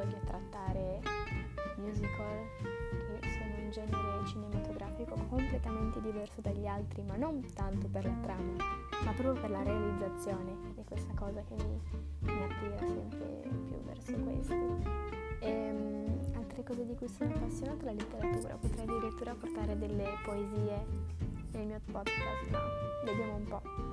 ascoltare musical che sono un genere cinematografico completamente diverso dagli altri, ma non tanto per la trama, ma proprio per la realizzazione ed è questa cosa che mi, mi attira sempre più verso questi. E, um, altre cose di cui sono appassionata la letteratura, potrei addirittura portare delle poesie nel mio podcast, ma vediamo un po'.